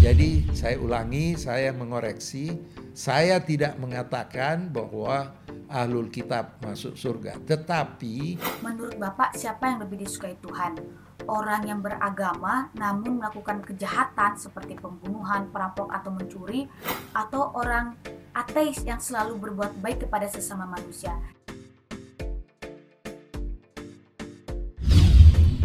Jadi saya ulangi, saya mengoreksi, saya tidak mengatakan bahwa ahlul kitab masuk surga, tetapi Menurut Bapak, siapa yang lebih disukai Tuhan? Orang yang beragama namun melakukan kejahatan seperti pembunuhan, perampok, atau mencuri, atau orang ateis yang selalu berbuat baik kepada sesama manusia?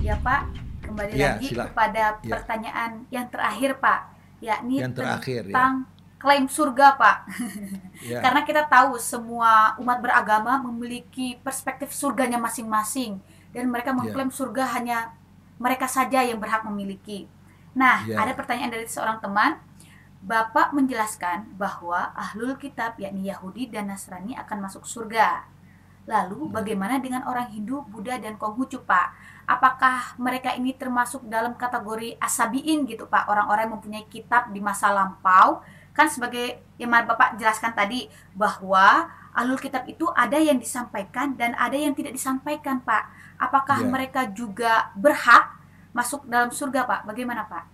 Ya Pak, kembali Ya, lagi silakan. kepada Ya. pertanyaan yang terakhir Pak, yakni Yang terakhir, ya. tentang klaim surga Pak. ya, Karena kita tahu semua umat beragama memiliki perspektif surganya masing-masing dan mereka mengklaim surga hanya mereka saja yang berhak memiliki. Nah, Ya. ada pertanyaan dari seorang teman. Bapak menjelaskan bahwa ahlul kitab yakni Yahudi dan Nasrani akan masuk surga. Lalu bagaimana dengan orang Hindu, Buddha dan Konghucu, Pak? Apakah mereka ini termasuk dalam kategori asabiin gitu, Pak? Orang-orang yang mempunyai kitab di masa lampau kan sebagai yang Bapak jelaskan tadi bahwa alul kitab itu ada yang disampaikan dan ada yang tidak disampaikan, Pak. Apakah Ya. mereka juga berhak masuk dalam surga, Pak? Bagaimana, Pak?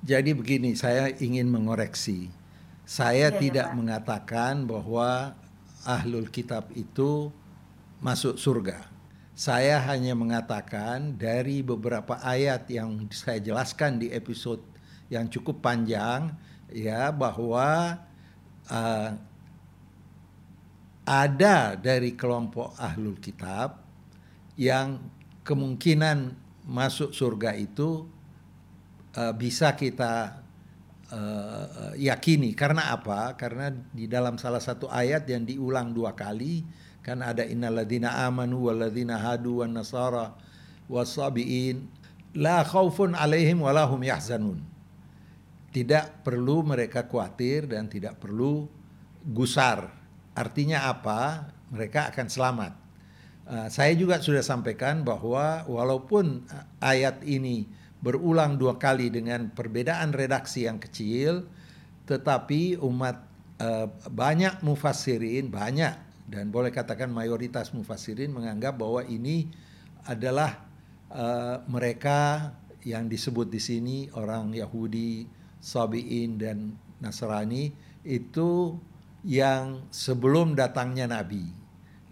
Jadi begini, saya ingin mengoreksi. Saya iya, tidak Pak. mengatakan bahwa ahlul kitab itu masuk surga. Saya hanya mengatakan dari beberapa ayat yang saya jelaskan di episode yang cukup panjang ya bahwa uh, ada dari kelompok ahlul kitab yang kemungkinan masuk surga itu uh, bisa kita uh, yakini karena apa? Karena di dalam salah satu ayat yang diulang dua kali kan ada innalladzina amanu walladzina hadu wan nasara wasabiin la khaufun alaihim walahum yahzanun. Tidak perlu mereka khawatir dan tidak perlu gusar. Artinya apa? Mereka akan selamat. Uh, saya juga sudah sampaikan bahwa walaupun ayat ini berulang dua kali dengan perbedaan redaksi yang kecil, tetapi umat uh, banyak mufassirin banyak dan boleh katakan mayoritas mufassirin menganggap bahwa ini adalah uh, mereka yang disebut di sini orang Yahudi, Sabiin dan Nasrani itu yang sebelum datangnya Nabi.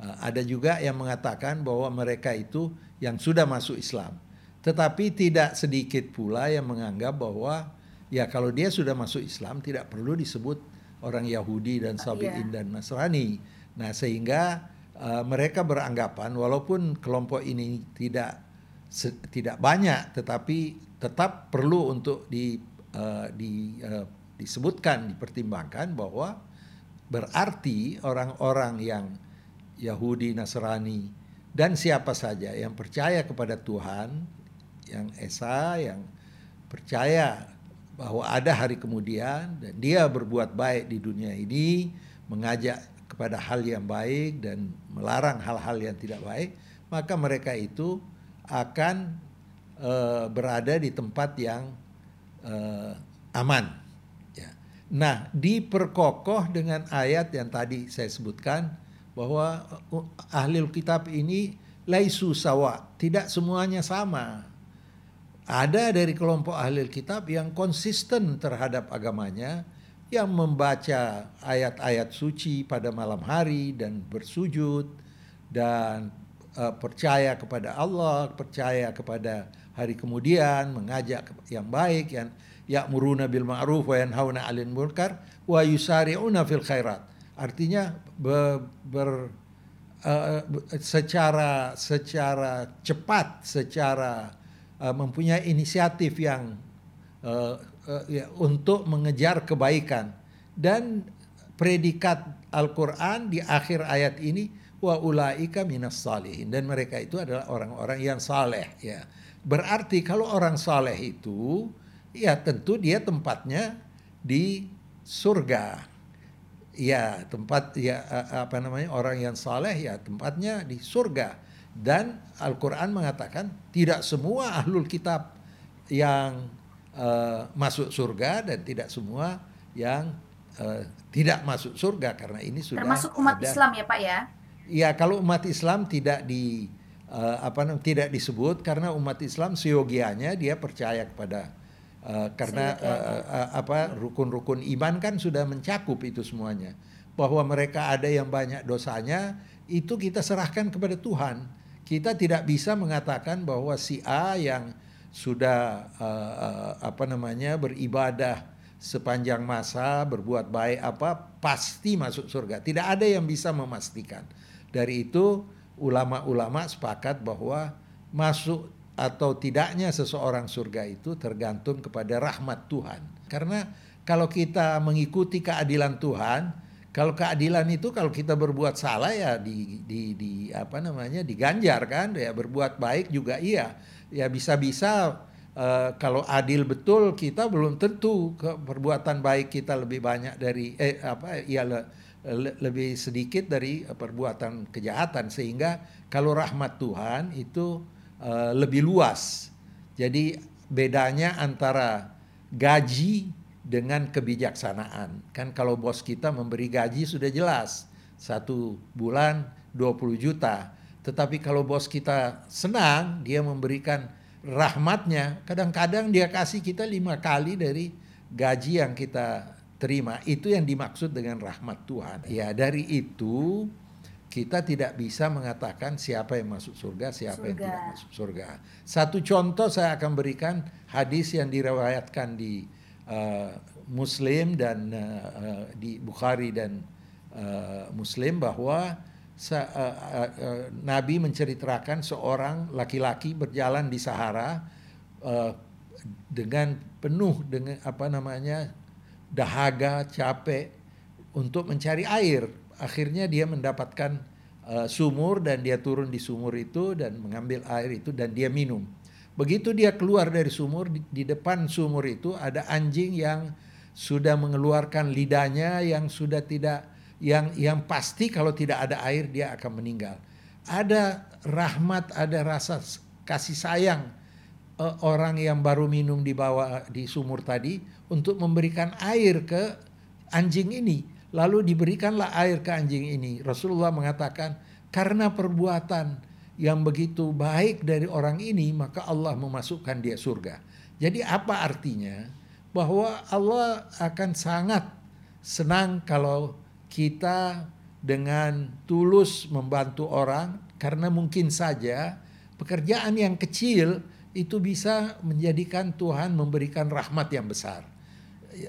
Uh, ada juga yang mengatakan bahwa mereka itu yang sudah masuk Islam. Tetapi tidak sedikit pula yang menganggap bahwa ya kalau dia sudah masuk Islam tidak perlu disebut orang Yahudi dan Sabiin Iya. dan Nasrani. Nah, sehingga uh, mereka beranggapan walaupun kelompok ini tidak se- tidak banyak tetapi tetap perlu untuk di uh, di uh, disebutkan dipertimbangkan bahwa berarti orang-orang yang Yahudi, Nasrani dan siapa saja yang percaya kepada Tuhan, yang esa, yang percaya bahwa ada hari kemudian dan dia berbuat baik di dunia ini, mengajak kepada hal yang baik dan melarang hal-hal yang tidak baik, maka mereka itu akan eh, berada di tempat yang eh, aman. Ya. Nah, diperkokoh dengan ayat yang tadi saya sebutkan bahwa uh, ahli kitab ini laisu sawa, tidak semuanya sama. Ada dari kelompok ahli kitab yang konsisten terhadap agamanya, yang membaca ayat-ayat suci pada malam hari dan bersujud dan uh, percaya kepada Allah, percaya kepada hari kemudian, mengajak yang baik, yang ya'muruna bil ma'ruf wa yanhauna 'anil munkar wa yusari'una fil khairat. Artinya be- ber, uh, secara secara cepat, secara uh, mempunyai inisiatif yang uh, uh, ya, untuk mengejar kebaikan dan predikat Al-Qur'an di akhir ayat ini wa ulaika minas salihin dan mereka itu adalah orang-orang yang saleh ya. Berarti kalau orang saleh itu ya tentu dia tempatnya di surga. Ya, tempat ya a- apa namanya orang yang saleh ya tempatnya di surga. Dan Al-Qur'an mengatakan tidak semua ahlul kitab yang eh, masuk surga dan tidak semua yang eh, tidak masuk surga karena ini sudah Termasuk umat ada- Islam ya, Pak ya? Ya kalau umat Islam tidak di eh, apa namanya tidak disebut karena umat Islam seyogianya dia percaya kepada Uh, karena uh, uh, apa rukun-rukun iman kan sudah mencakup itu semuanya. Bahwa mereka ada yang banyak dosanya itu kita serahkan kepada Tuhan. Kita tidak bisa mengatakan bahwa si A yang sudah uh, uh, apa namanya beribadah sepanjang masa berbuat baik apa pasti masuk surga. Tidak ada yang bisa memastikan. Dari itu ulama-ulama sepakat bahwa masuk atau tidaknya seseorang surga itu tergantung kepada rahmat Tuhan. Karena kalau kita mengikuti keadilan Tuhan, kalau keadilan itu kalau kita berbuat salah ya di di di apa namanya diganjar kan, ya berbuat baik juga iya. Ya bisa-bisa uh, kalau adil betul kita belum tentu perbuatan baik kita lebih banyak dari eh apa ya le, le, lebih sedikit dari perbuatan kejahatan sehingga kalau rahmat Tuhan itu uh, lebih luas. Jadi bedanya antara gaji dengan kebijaksanaan. Kan kalau bos kita memberi gaji sudah jelas. Satu bulan 20 juta. Tetapi kalau bos kita senang, dia memberikan rahmatnya. Kadang-kadang dia kasih kita lima kali dari gaji yang kita terima. Itu yang dimaksud dengan rahmat Tuhan. Ya dari itu kita tidak bisa mengatakan siapa yang masuk surga, siapa surga. yang tidak masuk surga. Satu contoh saya akan berikan hadis yang diriwayatkan di uh, Muslim dan uh, di Bukhari dan uh, Muslim bahwa sa, uh, uh, uh, Nabi menceritakan seorang laki-laki berjalan di Sahara uh, dengan penuh dengan apa namanya dahaga, capek untuk mencari air akhirnya dia mendapatkan uh, sumur dan dia turun di sumur itu dan mengambil air itu dan dia minum. Begitu dia keluar dari sumur di, di depan sumur itu ada anjing yang sudah mengeluarkan lidahnya yang sudah tidak yang yang pasti kalau tidak ada air dia akan meninggal. Ada rahmat, ada rasa kasih sayang uh, orang yang baru minum di bawah di sumur tadi untuk memberikan air ke anjing ini Lalu diberikanlah air ke anjing ini. Rasulullah mengatakan, karena perbuatan yang begitu baik dari orang ini, maka Allah memasukkan dia surga. Jadi apa artinya? Bahwa Allah akan sangat senang kalau kita dengan tulus membantu orang, karena mungkin saja pekerjaan yang kecil itu bisa menjadikan Tuhan memberikan rahmat yang besar.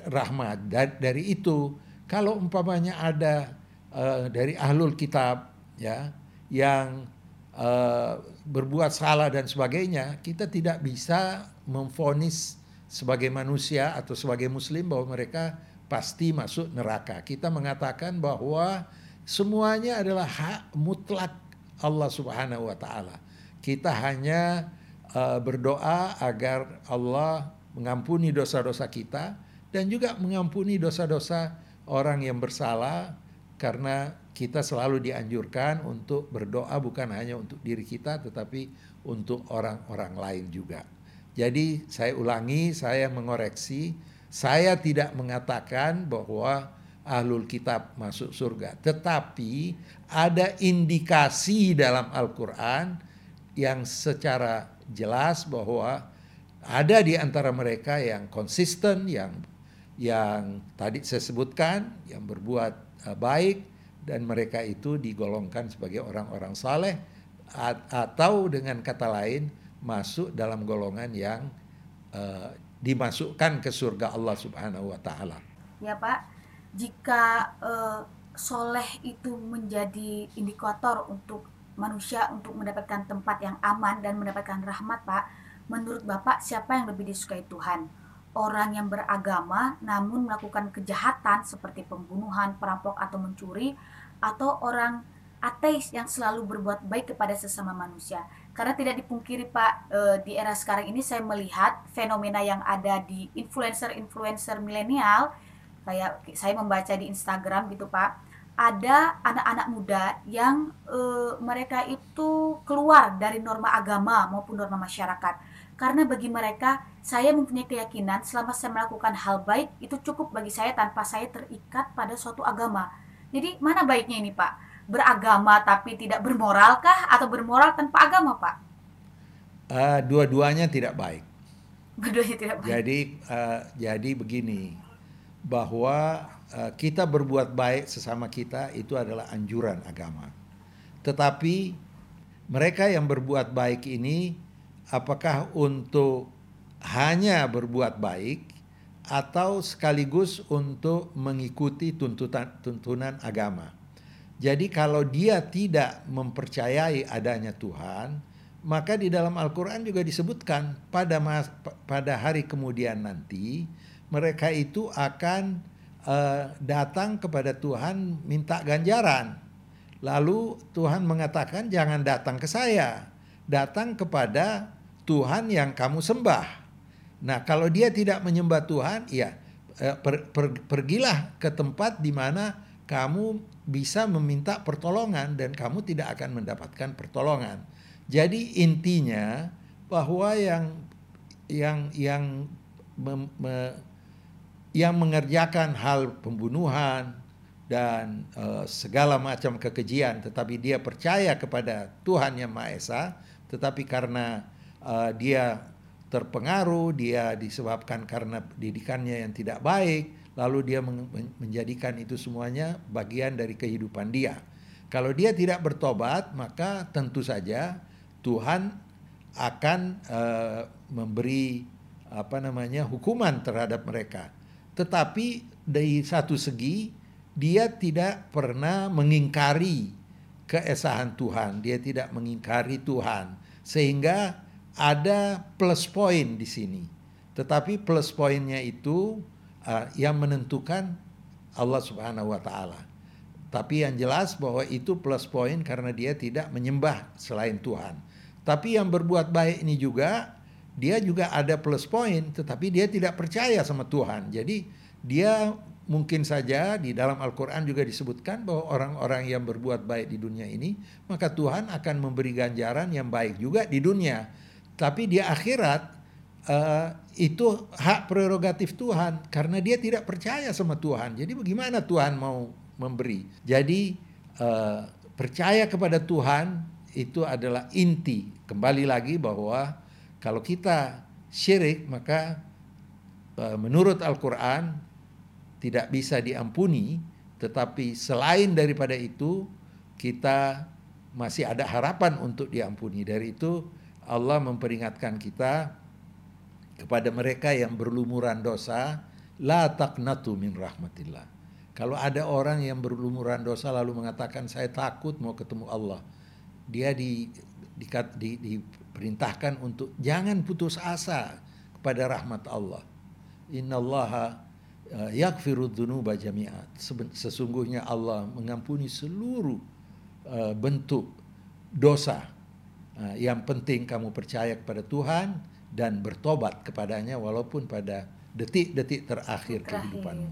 Rahmat. Dari itu kalau umpamanya ada uh, dari ahlul kitab ya yang uh, berbuat salah dan sebagainya, kita tidak bisa memfonis sebagai manusia atau sebagai muslim bahwa mereka pasti masuk neraka. Kita mengatakan bahwa semuanya adalah hak mutlak Allah Subhanahu wa taala. Kita hanya uh, berdoa agar Allah mengampuni dosa-dosa kita dan juga mengampuni dosa-dosa orang yang bersalah karena kita selalu dianjurkan untuk berdoa bukan hanya untuk diri kita tetapi untuk orang-orang lain juga. Jadi saya ulangi, saya mengoreksi, saya tidak mengatakan bahwa ahlul kitab masuk surga, tetapi ada indikasi dalam Al-Qur'an yang secara jelas bahwa ada di antara mereka yang konsisten, yang yang tadi saya sebutkan yang berbuat uh, baik dan mereka itu digolongkan sebagai orang-orang saleh atau dengan kata lain masuk dalam golongan yang uh, dimasukkan ke surga Allah Subhanahu wa taala. Ya, Pak. Jika uh, soleh itu menjadi indikator untuk manusia untuk mendapatkan tempat yang aman dan mendapatkan rahmat, Pak, menurut Bapak siapa yang lebih disukai Tuhan? orang yang beragama namun melakukan kejahatan seperti pembunuhan, perampok atau mencuri atau orang ateis yang selalu berbuat baik kepada sesama manusia. Karena tidak dipungkiri Pak, e, di era sekarang ini saya melihat fenomena yang ada di influencer-influencer milenial kayak saya membaca di Instagram gitu Pak, ada anak-anak muda yang e, mereka itu keluar dari norma agama maupun norma masyarakat karena bagi mereka, saya mempunyai keyakinan selama saya melakukan hal baik itu cukup bagi saya tanpa saya terikat pada suatu agama. Jadi mana baiknya ini Pak? Beragama tapi tidak bermoralkah atau bermoral tanpa agama Pak? Uh, dua-duanya tidak baik. Berdoanya tidak baik. Jadi uh, jadi begini bahwa uh, kita berbuat baik sesama kita itu adalah anjuran agama. Tetapi mereka yang berbuat baik ini apakah untuk hanya berbuat baik atau sekaligus untuk mengikuti tuntutan tuntunan agama. Jadi kalau dia tidak mempercayai adanya Tuhan, maka di dalam Al-Qur'an juga disebutkan pada mas, pada hari kemudian nanti mereka itu akan uh, datang kepada Tuhan minta ganjaran. Lalu Tuhan mengatakan jangan datang ke saya, datang kepada Tuhan yang kamu sembah. Nah, kalau dia tidak menyembah Tuhan, ya per, per, pergilah ke tempat di mana kamu bisa meminta pertolongan dan kamu tidak akan mendapatkan pertolongan. Jadi intinya bahwa yang yang yang mem, me, yang mengerjakan hal pembunuhan dan uh, segala macam kekejian tetapi dia percaya kepada Tuhan yang Maha Esa tetapi karena uh, dia terpengaruh dia disebabkan karena didikannya yang tidak baik lalu dia menjadikan itu semuanya bagian dari kehidupan dia. Kalau dia tidak bertobat, maka tentu saja Tuhan akan uh, memberi apa namanya hukuman terhadap mereka. Tetapi dari satu segi dia tidak pernah mengingkari keesahan Tuhan, dia tidak mengingkari Tuhan, sehingga ada plus point di sini. Tetapi plus poinnya itu uh, yang menentukan Allah Subhanahu wa taala. Tapi yang jelas bahwa itu plus poin karena dia tidak menyembah selain Tuhan. Tapi yang berbuat baik ini juga dia juga ada plus poin tetapi dia tidak percaya sama Tuhan. Jadi dia mungkin saja di dalam Al-Qur'an juga disebutkan bahwa orang-orang yang berbuat baik di dunia ini maka Tuhan akan memberi ganjaran yang baik juga di dunia. Tapi di akhirat uh, itu hak prerogatif Tuhan karena dia tidak percaya sama Tuhan. Jadi bagaimana Tuhan mau memberi? Jadi uh, percaya kepada Tuhan itu adalah inti. Kembali lagi bahwa kalau kita syirik maka uh, menurut Al-Qur'an tidak bisa diampuni, tetapi selain daripada itu kita masih ada harapan untuk diampuni. Dari itu Allah memperingatkan kita kepada mereka yang berlumuran dosa, la taqnatu min rahmatillah. Kalau ada orang yang berlumuran dosa lalu mengatakan saya takut mau ketemu Allah, dia di, di, di, diperintahkan untuk jangan putus asa kepada rahmat Allah. Innallaha uh, yaghfiru dzunuba jami'at. Sesungguhnya Allah mengampuni seluruh uh, bentuk dosa. Uh, yang penting kamu percaya kepada Tuhan, dan bertobat kepadanya walaupun pada detik-detik terakhir, terakhir. kehidupanmu.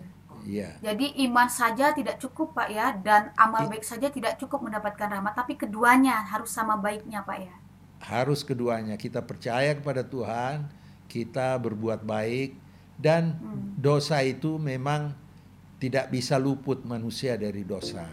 Ya. Jadi iman saja tidak cukup Pak ya dan amal baik saja tidak cukup mendapatkan rahmat tapi keduanya harus sama baiknya Pak ya. Harus keduanya kita percaya kepada Tuhan, kita berbuat baik dan hmm. dosa itu memang tidak bisa luput manusia dari dosa.